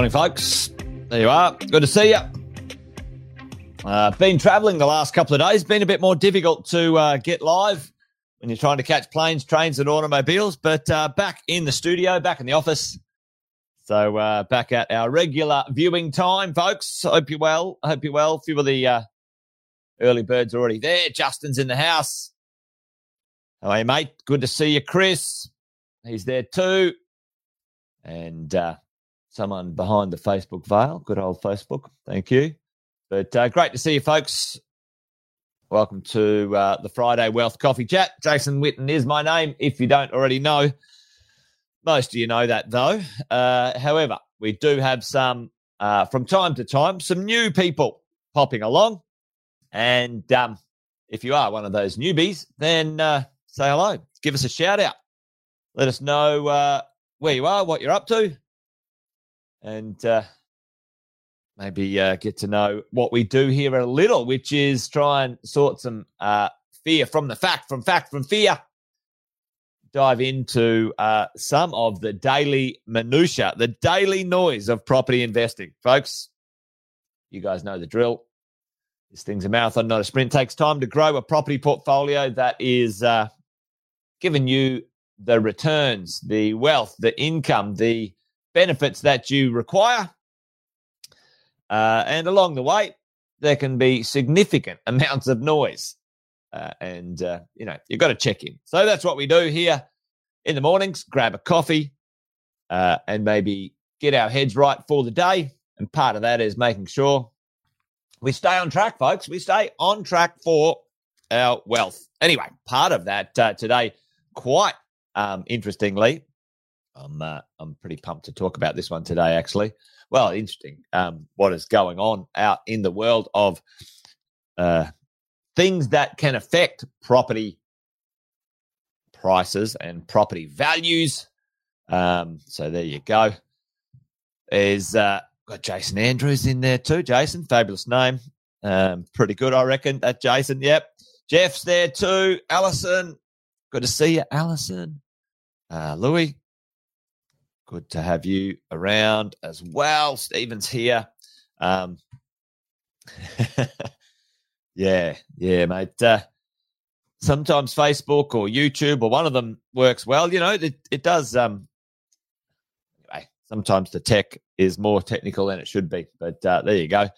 Morning, folks. There you are. Good to see you. Uh, been travelling the last couple of days. Been a bit more difficult to uh, get live when you're trying to catch planes, trains, and automobiles. But uh, back in the studio, back in the office. So uh, back at our regular viewing time, folks. Hope you're well. Hope you're well. A few of the uh, early birds are already there. Justin's in the house. How are you, mate? Good to see you, Chris. He's there too. And uh, someone behind the Facebook veil. Good old Facebook. Thank you. But uh, great to see you, folks. Welcome to uh, the Friday Wealth Coffee Chat. Jason Witten is my name, if you don't already know. Most of you know that, though. Uh, however, we do have some, uh, from time to time, some new people popping along. And um, if you are one of those newbies, then uh, say hello. Give us a shout out. Let us know uh, where you are, what you're up to, and uh, maybe uh, get to know what we do here a little, which is try and sort some uh, fear from the fact, from fact, from fear. Dive into uh, some of the daily minutia, the daily noise of property investing, folks. You guys know the drill. This thing's a marathon, not a sprint. It takes time to grow a property portfolio that is uh, giving you the returns, the wealth, the income, the benefits that you require. Uh, and along the way, there can be significant amounts of noise. Uh, and, uh, you know, you've got to check in. So that's what we do here in the mornings grab a coffee uh, and maybe get our heads right for the day. And part of that is making sure we stay on track, folks. We stay on track for our wealth. Anyway, part of that uh, today, quite um, interestingly, I'm uh, I'm pretty pumped to talk about this one today. Actually, well, interesting. Um, what is going on out in the world of uh, things that can affect property prices and property values. Um, so there you go. Is uh, got Jason Andrews in there too. Jason, fabulous name. Um, pretty good, I reckon. That Jason, yep. Jeff's there too. Allison, good to see you, Allison. Uh, Louis, good to have you around as well. Stephen's here. Um, yeah, yeah, mate. Uh, sometimes Facebook or YouTube or one of them works well. You know, it, it does. Um, anyway, sometimes the tech is more technical than it should be. But uh, there you go.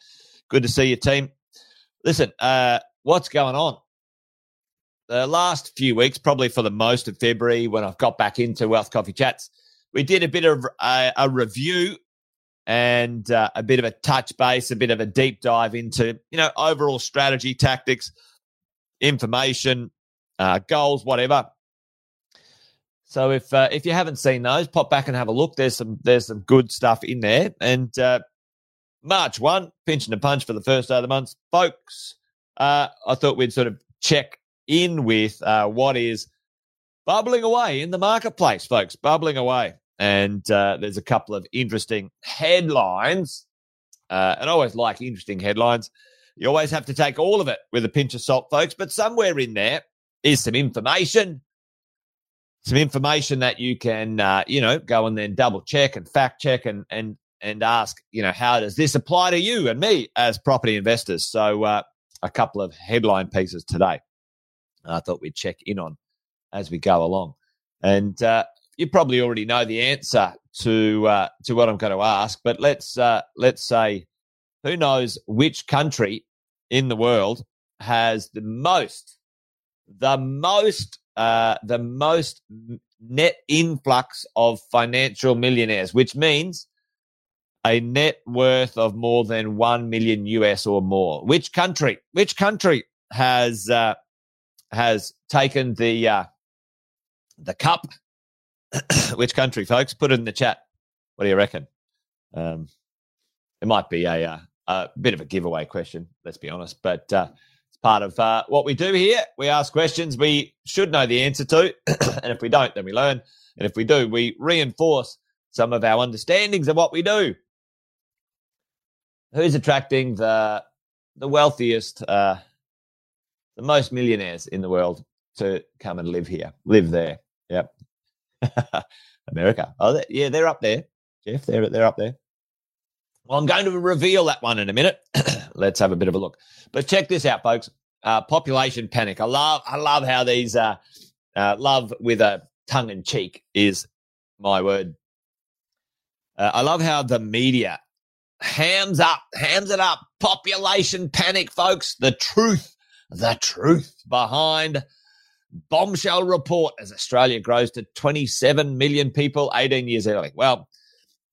Good to see you, team. Listen, uh, what's going on? The last few weeks, probably for the most of February, when I've got back into Wealth Coffee Chats, we did a bit of a, a review and uh, a bit of a touch base, a bit of a deep dive into, you know, overall strategy, tactics, information, uh, goals, whatever. So if uh, if you haven't seen those, pop back and have a look. There's some there's some good stuff in there. And uh, March one, pinching a punch for the first day of the month, folks. Uh, I thought we'd sort of check in with uh, what is bubbling away in the marketplace, folks. Bubbling away, and uh, there's a couple of interesting headlines. Uh, and I always like interesting headlines. You always have to take all of it with a pinch of salt, folks. But somewhere in there is some information some information that you can, uh, you know, go and then double check and fact check and and and ask, you know, how does this apply to you and me as property investors? So, uh, a couple of headline pieces today. I thought we'd check in on as we go along, and uh, you probably already know the answer to uh, to what I'm going to ask. But let's uh, let's say, who knows which country in the world has the most the most uh, the most net influx of financial millionaires, which means a net worth of more than 1 million US or more. Which country? Which country has uh, has taken the uh, the cup? which country, folks? Put it in the chat. What do you reckon? Um, it might be a, uh, a bit of a giveaway question, let's be honest, but uh, it's part of uh, what we do here. We ask questions we should know the answer to. and if we don't, then we learn. And if we do, we reinforce some of our understandings of what we do. Who's attracting the the wealthiest, uh, the most millionaires in the world to come and live here, live there? Yep, America. Oh, they, yeah, they're up there, Jeff. They're they're up there. Well, I'm going to reveal that one in a minute. Let's have a bit of a look. But check this out, folks. Uh, population panic. I love, I love how these uh, uh, love with a tongue in cheek is my word. Uh, I love how the media hams up, hams it up. Population panic, folks. The truth, the truth behind bombshell report as Australia grows to 27 million people 18 years early. Well,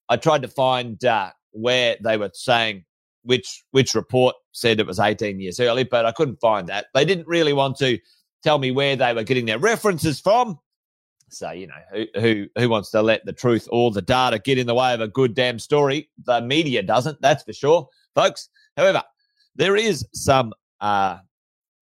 I tried to find uh, where they were saying which which report said it was 18 years early, but I couldn't find that. They didn't really want to tell me where they were getting their references from. So you know who who who wants to let the truth or the data get in the way of a good damn story? The media doesn't, that's for sure, folks. However, there is some uh,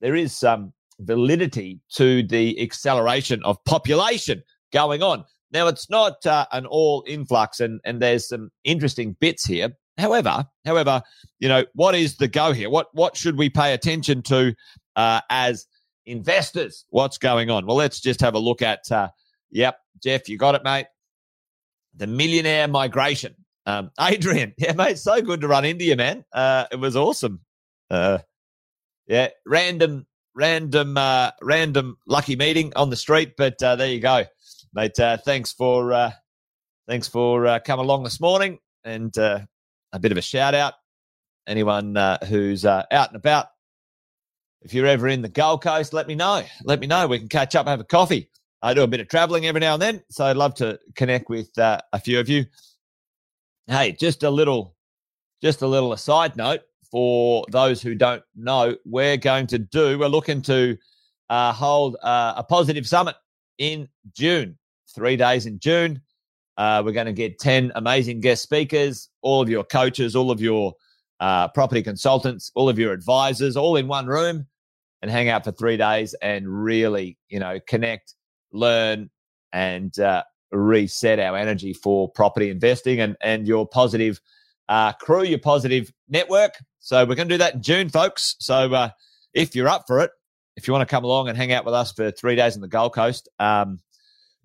there is some validity to the acceleration of population going on. Now, it's not uh, an all influx, and, and there's some interesting bits here. However, however, you know what is the go here? What what should we pay attention to uh, as investors? What's going on? Well, let's just have a look at. Uh, yep, Jeff, you got it, mate. The millionaire migration. Um, Adrian, yeah, mate, so good to run into you, man. Uh, it was awesome. Uh, yeah, random, random, uh, random lucky meeting on the street, but uh, there you go mate. Uh, thanks for uh, thanks for uh, coming along this morning, and uh, a bit of a shout out. Anyone uh, who's uh, out and about, if you're ever in the Gold Coast, let me know. Let me know. We can catch up, have a coffee. I do a bit of traveling every now and then, so I'd love to connect with a few of you. Hey, just a little, just a little aside note for those who don't know, we're going to do. We're looking to hold a positive summit in June three days in June. Uh, we're going to get 10 amazing guest speakers, all of your coaches, all of your uh, property consultants, all of your advisors, all in one room and hang out for three days and really, you know, connect, learn, and uh, reset our energy for property investing and, and your positive uh, crew, your positive network. So we're going to do that in June, folks. So uh, if you're up for it, if you want to come along and hang out with us for three days on the Gold Coast, um,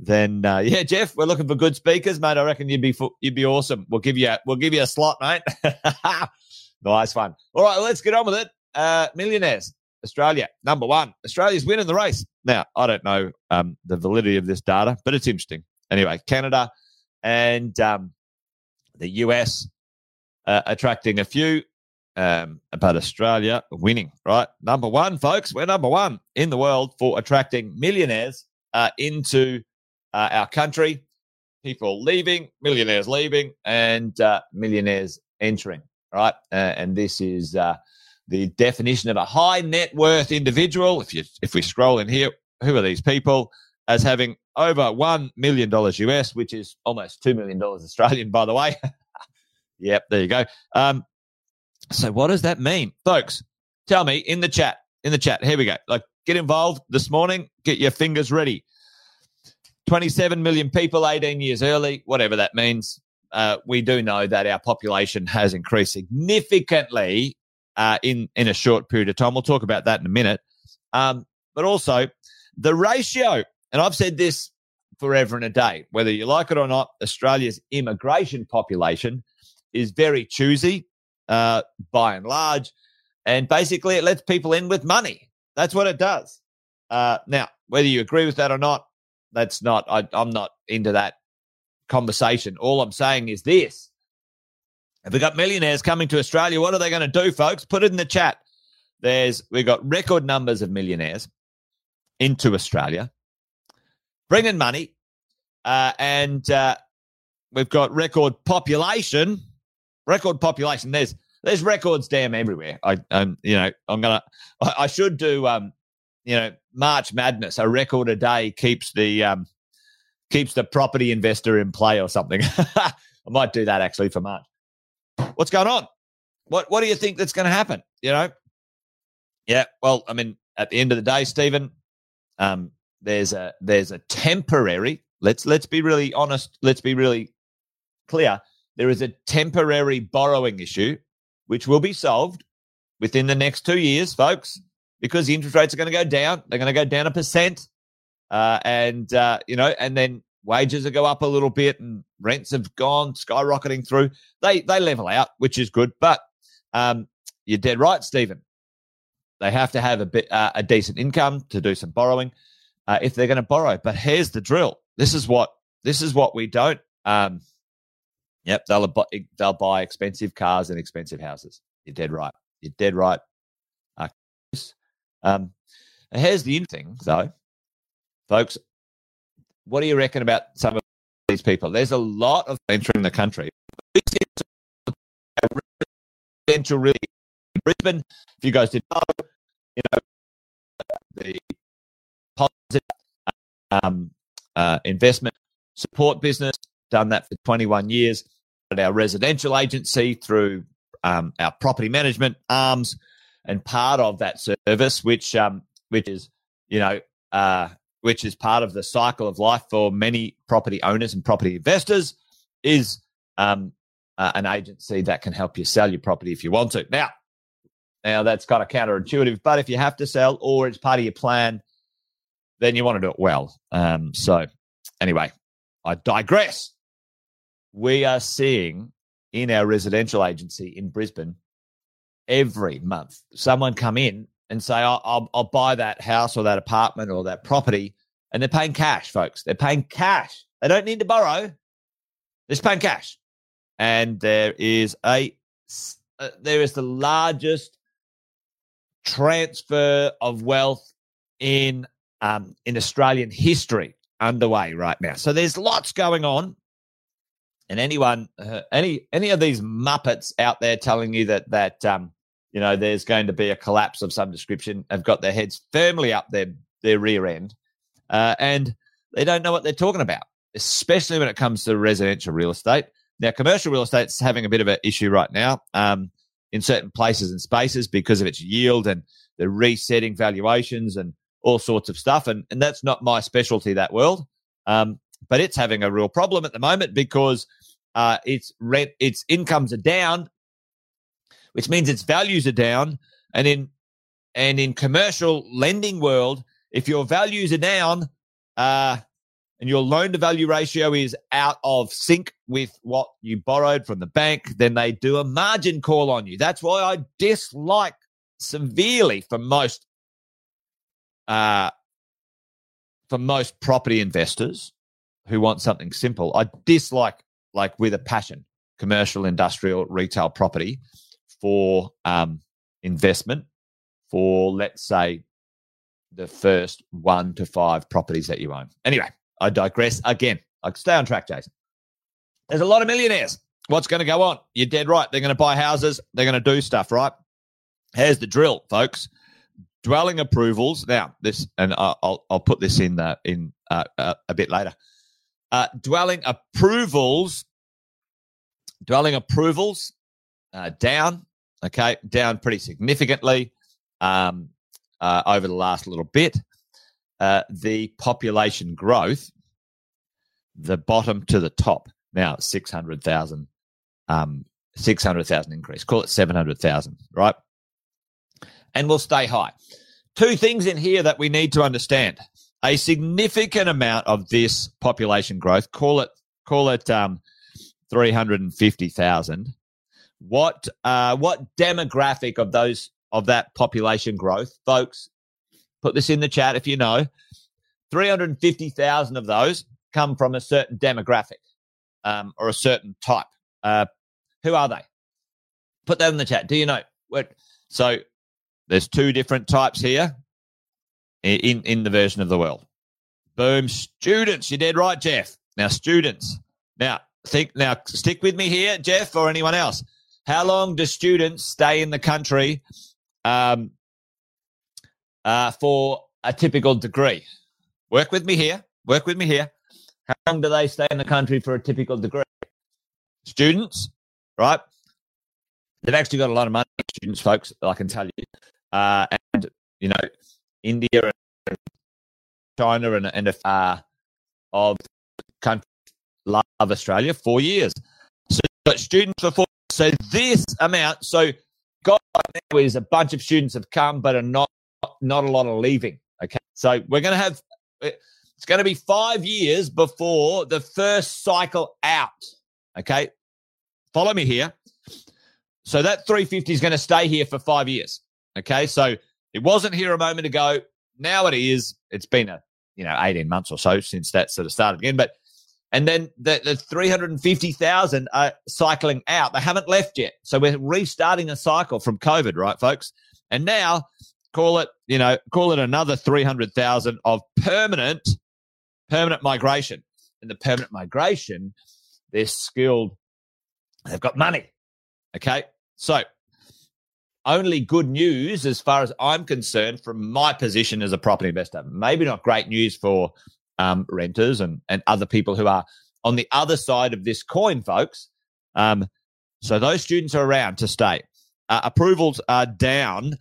then uh, yeah, Jeff, we're looking for good speakers, mate. I reckon you'd be you'd be awesome. We'll give you a, we'll give you a slot, mate. nice one. All right, let's get on with it. Uh, millionaires, Australia, number one. Australia's winning the race. Now, I don't know um, the validity of this data, but it's interesting. Anyway, Canada and um, the US uh, attracting a few, um, but Australia winning, right? Number one, folks. We're number one in the world for attracting millionaires uh, into uh, our country, people leaving, millionaires leaving, and uh, millionaires entering. Right, uh, and this is uh, the definition of a high net worth individual. If you if we scroll in here, who are these people? As having over one million dollars US, which is almost two million dollars Australian, by the way. yep, there you go. Um, so what does that mean, folks? Tell me in the chat. In the chat, here we go. Like, get involved this morning. Get your fingers ready. 27 million people 18 years early, whatever that means. Uh, we do know that our population has increased significantly uh, in in a short period of time. We'll talk about that in a minute. Um, but also the ratio, and I've said this forever and a day, whether you like it or not, Australia's immigration population is very choosy uh, by and large, and basically it lets people in with money. That's what it does. Uh, now, whether you agree with that or not, that's not, I, I'm not into that conversation. All I'm saying is this. If we've got millionaires coming to Australia, what are they going to do, folks? Put it in the chat. There's we've got record numbers of millionaires into Australia, bringing money, uh, and uh, we've got record population. Record population. There's there's records damn everywhere. I um you know I'm gonna I, I should do um you know, March Madness, a record a day keeps the um, keeps the property investor in play or something. I might do that actually for March. What's going on? What What do you think that's going to happen? You know, yeah. Well, I mean, at the end of the day, Stephen, um, there's a there's a temporary. Let's let's be really honest. Let's be really clear. There is a temporary borrowing issue, which will be solved within the next two years, folks because the interest rates are going to go down. They're going to go down a percent. Uh, and, uh, you know, and then wages have go up a little bit and rents have gone skyrocketing through. They they level out, which is good. But um, you're dead right, Stephen. They have to have a bit uh, a decent income to do some borrowing uh, if they're going to borrow. But here's the drill. This is what this is what we don't. Um, yep, they'll they'll buy expensive cars and expensive houses. You're dead right. You're dead right. Uh, um, here's the thing, though, folks. What do you reckon about some of these people? There's a lot of entering the country. Residential, really, Brisbane. If you guys didn't know, you know the positive um, uh, investment support business. Done that for 21 years. At our residential agency through um, our property management arms, and part of that service, which um, which is you know uh, which is part of the cycle of life for many property owners and property investors, is um, uh, an agency that can help you sell your property if you want to. Now, now that's kind of counterintuitive, but if you have to sell or it's part of your plan, then you want to do it well. Um, so, anyway, I digress. We are seeing in our residential agency in Brisbane every month someone come in and say, I'll, I'll, I'll, buy that house or that apartment or that property. And they're paying cash, folks. They're paying cash. They don't need to borrow. They're paying cash. And there is a, uh, there is the largest transfer of wealth in, um, in Australian history underway right now. So there's lots going on. And anyone, uh, any any of these muppets out there telling you that that um, you know there's going to be a collapse of some description have got their heads firmly up their their rear end, uh, and they don't know what they're talking about, especially when it comes to residential real estate. Now, commercial real estate's having a bit of an issue right now um, in certain places and spaces because of its yield and the resetting valuations and all sorts of stuff. And, and that's not my specialty, that world. Um, but it's having a real problem at the moment because uh, its rent, its incomes are down, which means its values are down. And in and in commercial lending world, if your values are down, uh, and your loan to value ratio is out of sync with what you borrowed from the bank, then they do a margin call on you. That's why I dislike severely for most uh, for most property investors who want something simple. I dislike like with a passion, commercial, industrial, retail property for um, investment for, let's say, the first one to five properties that you own. Anyway, I digress again. I stay on track, Jason. There's a lot of millionaires. What's going to go on? You're dead right. They're going to buy houses. They're going to do stuff, right? Here's the drill, folks. Dwelling approvals. Now, this, and I'll I'll put this in uh, in uh, uh, a bit later. Uh, dwelling approvals, dwelling approvals uh, down, okay, down pretty significantly um, uh, over the last little bit. Uh, the population growth, the bottom to the top, now 600,000, um, 600,000 increase, call it 700,000, right? And we'll stay high. Two things in here that we need to understand a significant amount of this population growth, call it call it um, three hundred and fifty thousand. What uh, what demographic of those of that population growth, folks? Put this in the chat if you know. Three hundred fifty thousand of those come from a certain demographic um, or a certain type. Uh, who are they? Put that in the chat. Do you know? What? So there's two different types here in, in the version of the world. Boom. Students. You're dead right, Jeff. Now, students. Now, think, now stick with me here, Jeff, or anyone else. How long do students stay in the country um, uh, for a typical degree? Work with me here. Work with me here. How long do they stay in the country for a typical degree? Students, right? They've actually got a lot of money, students, folks, I can tell you. Uh, and, you know, India and China and, and uh, of countries love Australia four years. So students for four. So this amount. So God now is a bunch of students have come, but are not not a lot of leaving. Okay, so we're going to have. It's going to be five years before the first cycle out. Okay. Follow me here. So that 350 is going to stay here for five years. Okay. So it wasn't here a moment ago. Now it is. It's been a, you know, 18 months or so since that sort of started again. But, and then the, the 350,000 are cycling out. They haven't left yet. So we're restarting a cycle from COVID, right, folks? And now call it, you know, call it another 300,000 of permanent permanent migration. And the permanent migration, they're skilled, they've got money. Okay. So, only good news as far as I'm concerned from my position as a property investor. Maybe not great news for um, renters and, and other people who are on the other side of this coin, folks. Um, so, those students are around to stay. Uh, approvals are down.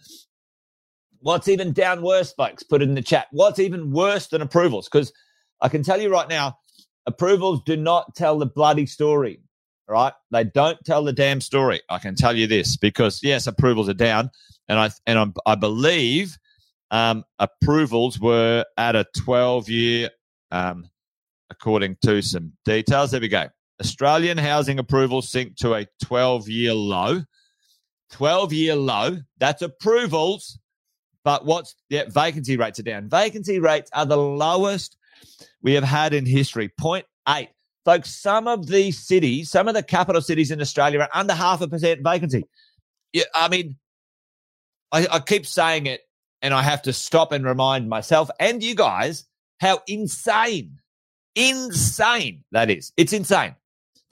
What's even down worse, folks? Put it in the chat. What's even worse than approvals? Because I can tell you right now, approvals do not tell the bloody story, right? They don't tell the damn story. I can tell you this because yes, approvals are down, and I and I'm, i believe um, approvals were at a 12 year, um, according to some details. There we go. Australian housing approvals sink to a 12 year low. 12 year low. That's approvals. But what's yeah, vacancy rates are down. Vacancy rates are the lowest we have had in history. Point eight. Folks, some of these cities, some of the capital cities in Australia are under half a percent vacancy. Yeah, I mean, I, I keep saying it and I have to stop and remind myself and you guys how insane, insane that is. It's insane.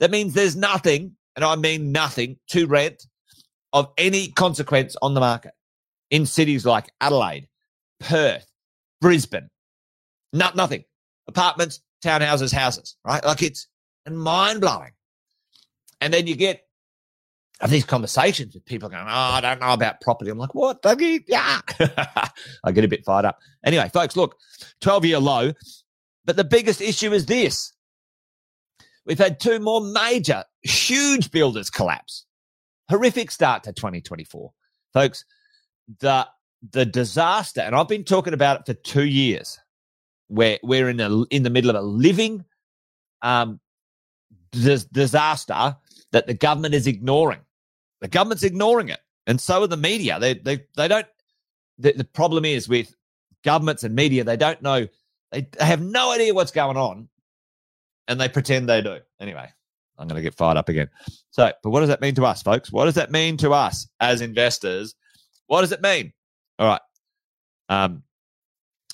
That means there's nothing, and I mean nothing, to rent of any consequence on the market in cities like Adelaide, Perth, Brisbane. Not, nothing apartments, townhouses, houses, right? Like it's mind blowing. And then you get these conversations with people going, Oh, I don't know about property. I'm like, what? Yeah. I get a bit fired up. Anyway, folks, look, 12 year low. But the biggest issue is this. We've had two more major, huge builders collapse. Horrific start to 2024. Folks, the the disaster, and I've been talking about it for two years we're we're in a in the middle of a living um, dis- disaster that the government is ignoring. The government's ignoring it, and so are the media. They they they don't. The, the problem is with governments and media. They don't know. They, they have no idea what's going on, and they pretend they do. Anyway, I'm going to get fired up again. So, but what does that mean to us, folks? What does that mean to us as investors? What does it mean? All right. Um,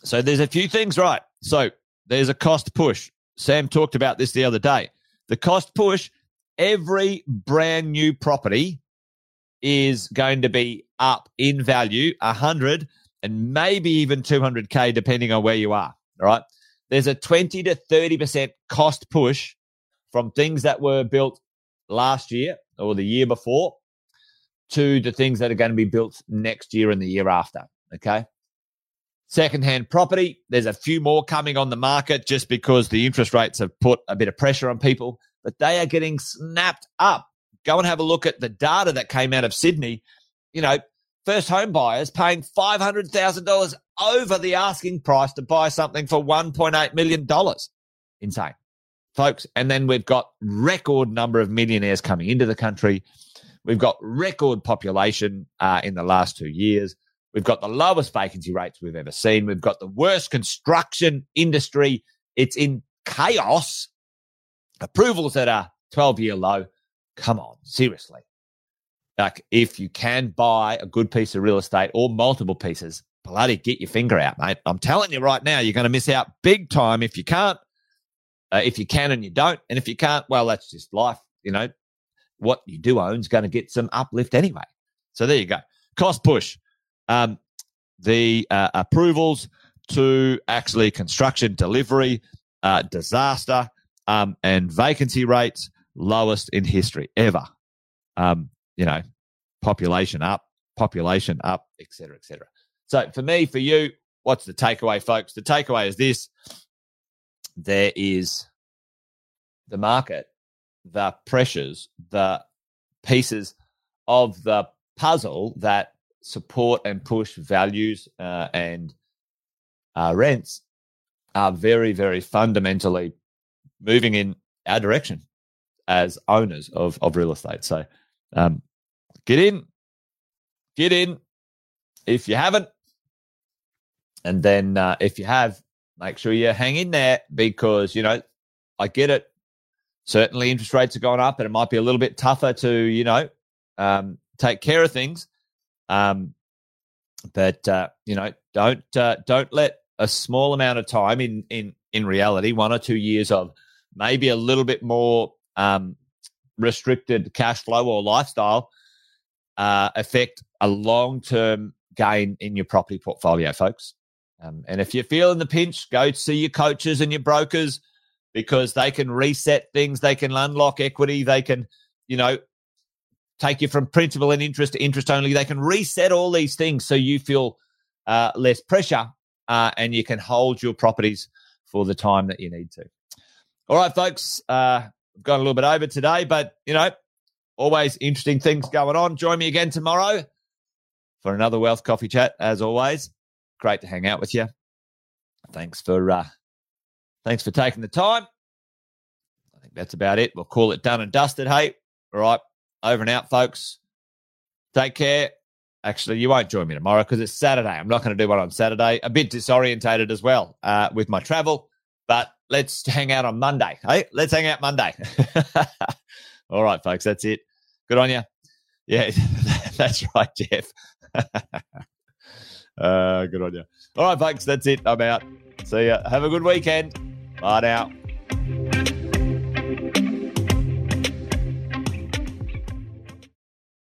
so there's a few things right. So there's a cost push. Sam talked about this the other day. The cost push, every brand new property is going to be up in value 100 and maybe even 200K, depending on where you are. All right. There's a 20 to 30% cost push from things that were built last year or the year before to the things that are going to be built next year and the year after. Okay. Secondhand property, there's a few more coming on the market just because the interest rates have put a bit of pressure on people, but they are getting snapped up. Go and have a look at the data that came out of Sydney. You know, first home buyers paying $500,000 over the asking price to buy something for $1.8 million. Insane, folks. And then we've got record number of millionaires coming into the country. We've got record population uh, in the last two years. We've got the lowest vacancy rates we've ever seen. We've got the worst construction industry. It's in chaos. Approvals at a 12 year low. Come on, seriously. Like, if you can buy a good piece of real estate or multiple pieces, bloody get your finger out, mate. I'm telling you right now, you're going to miss out big time if you can't. Uh, if you can and you don't. And if you can't, well, that's just life. You know, what you do own is going to get some uplift anyway. So there you go. Cost push um, the uh, approvals to actually construction delivery, uh, disaster, um, and vacancy rates lowest in history ever. Um, you know, population up, population up, etc., etc. So for me, for you, what's the takeaway, folks? The takeaway is this: there is the market, the pressures, the pieces of the puzzle that support and push values uh, and uh, rents are very, very fundamentally moving in our direction as owners of, of real estate. So um, get in, get in if you haven't. And then uh, if you have, make sure you hang in there because, you know, I get it. Certainly interest rates are going up and it might be a little bit tougher to, you know, um, take care of things. Um, but, uh, you know, don't, uh, don't let a small amount of time in, in, in reality, one or two years of maybe a little bit more um, restricted cash flow or lifestyle uh, affect a long term gain in your property portfolio, folks. Um, and if you're feeling the pinch, go see your coaches and your brokers because they can reset things, they can unlock equity, they can, you know, take you from principal and interest to interest only. They can reset all these things so you feel uh, less pressure uh, and you can hold your properties for the time that you need to. All right, folks, uh, gone a little bit over today, but you know, always interesting things going on. Join me again tomorrow for another Wealth Coffee Chat. As always, great to hang out with you. Thanks for uh, thanks for taking the time. I think that's about it. We'll call it done and dusted. Hey, all right, over and out, folks. Take care. Actually, you won't join me tomorrow because it's Saturday. I'm not going to do one on Saturday. A bit disorientated as well uh, with my travel, but let's hang out on Monday. Hey, let's hang out Monday. All right, folks, that's it. Good on you. Yeah, that's right, Jeff. uh, good on you. All right, folks, that's it. I'm out. See ya. Have a good weekend. Bye now.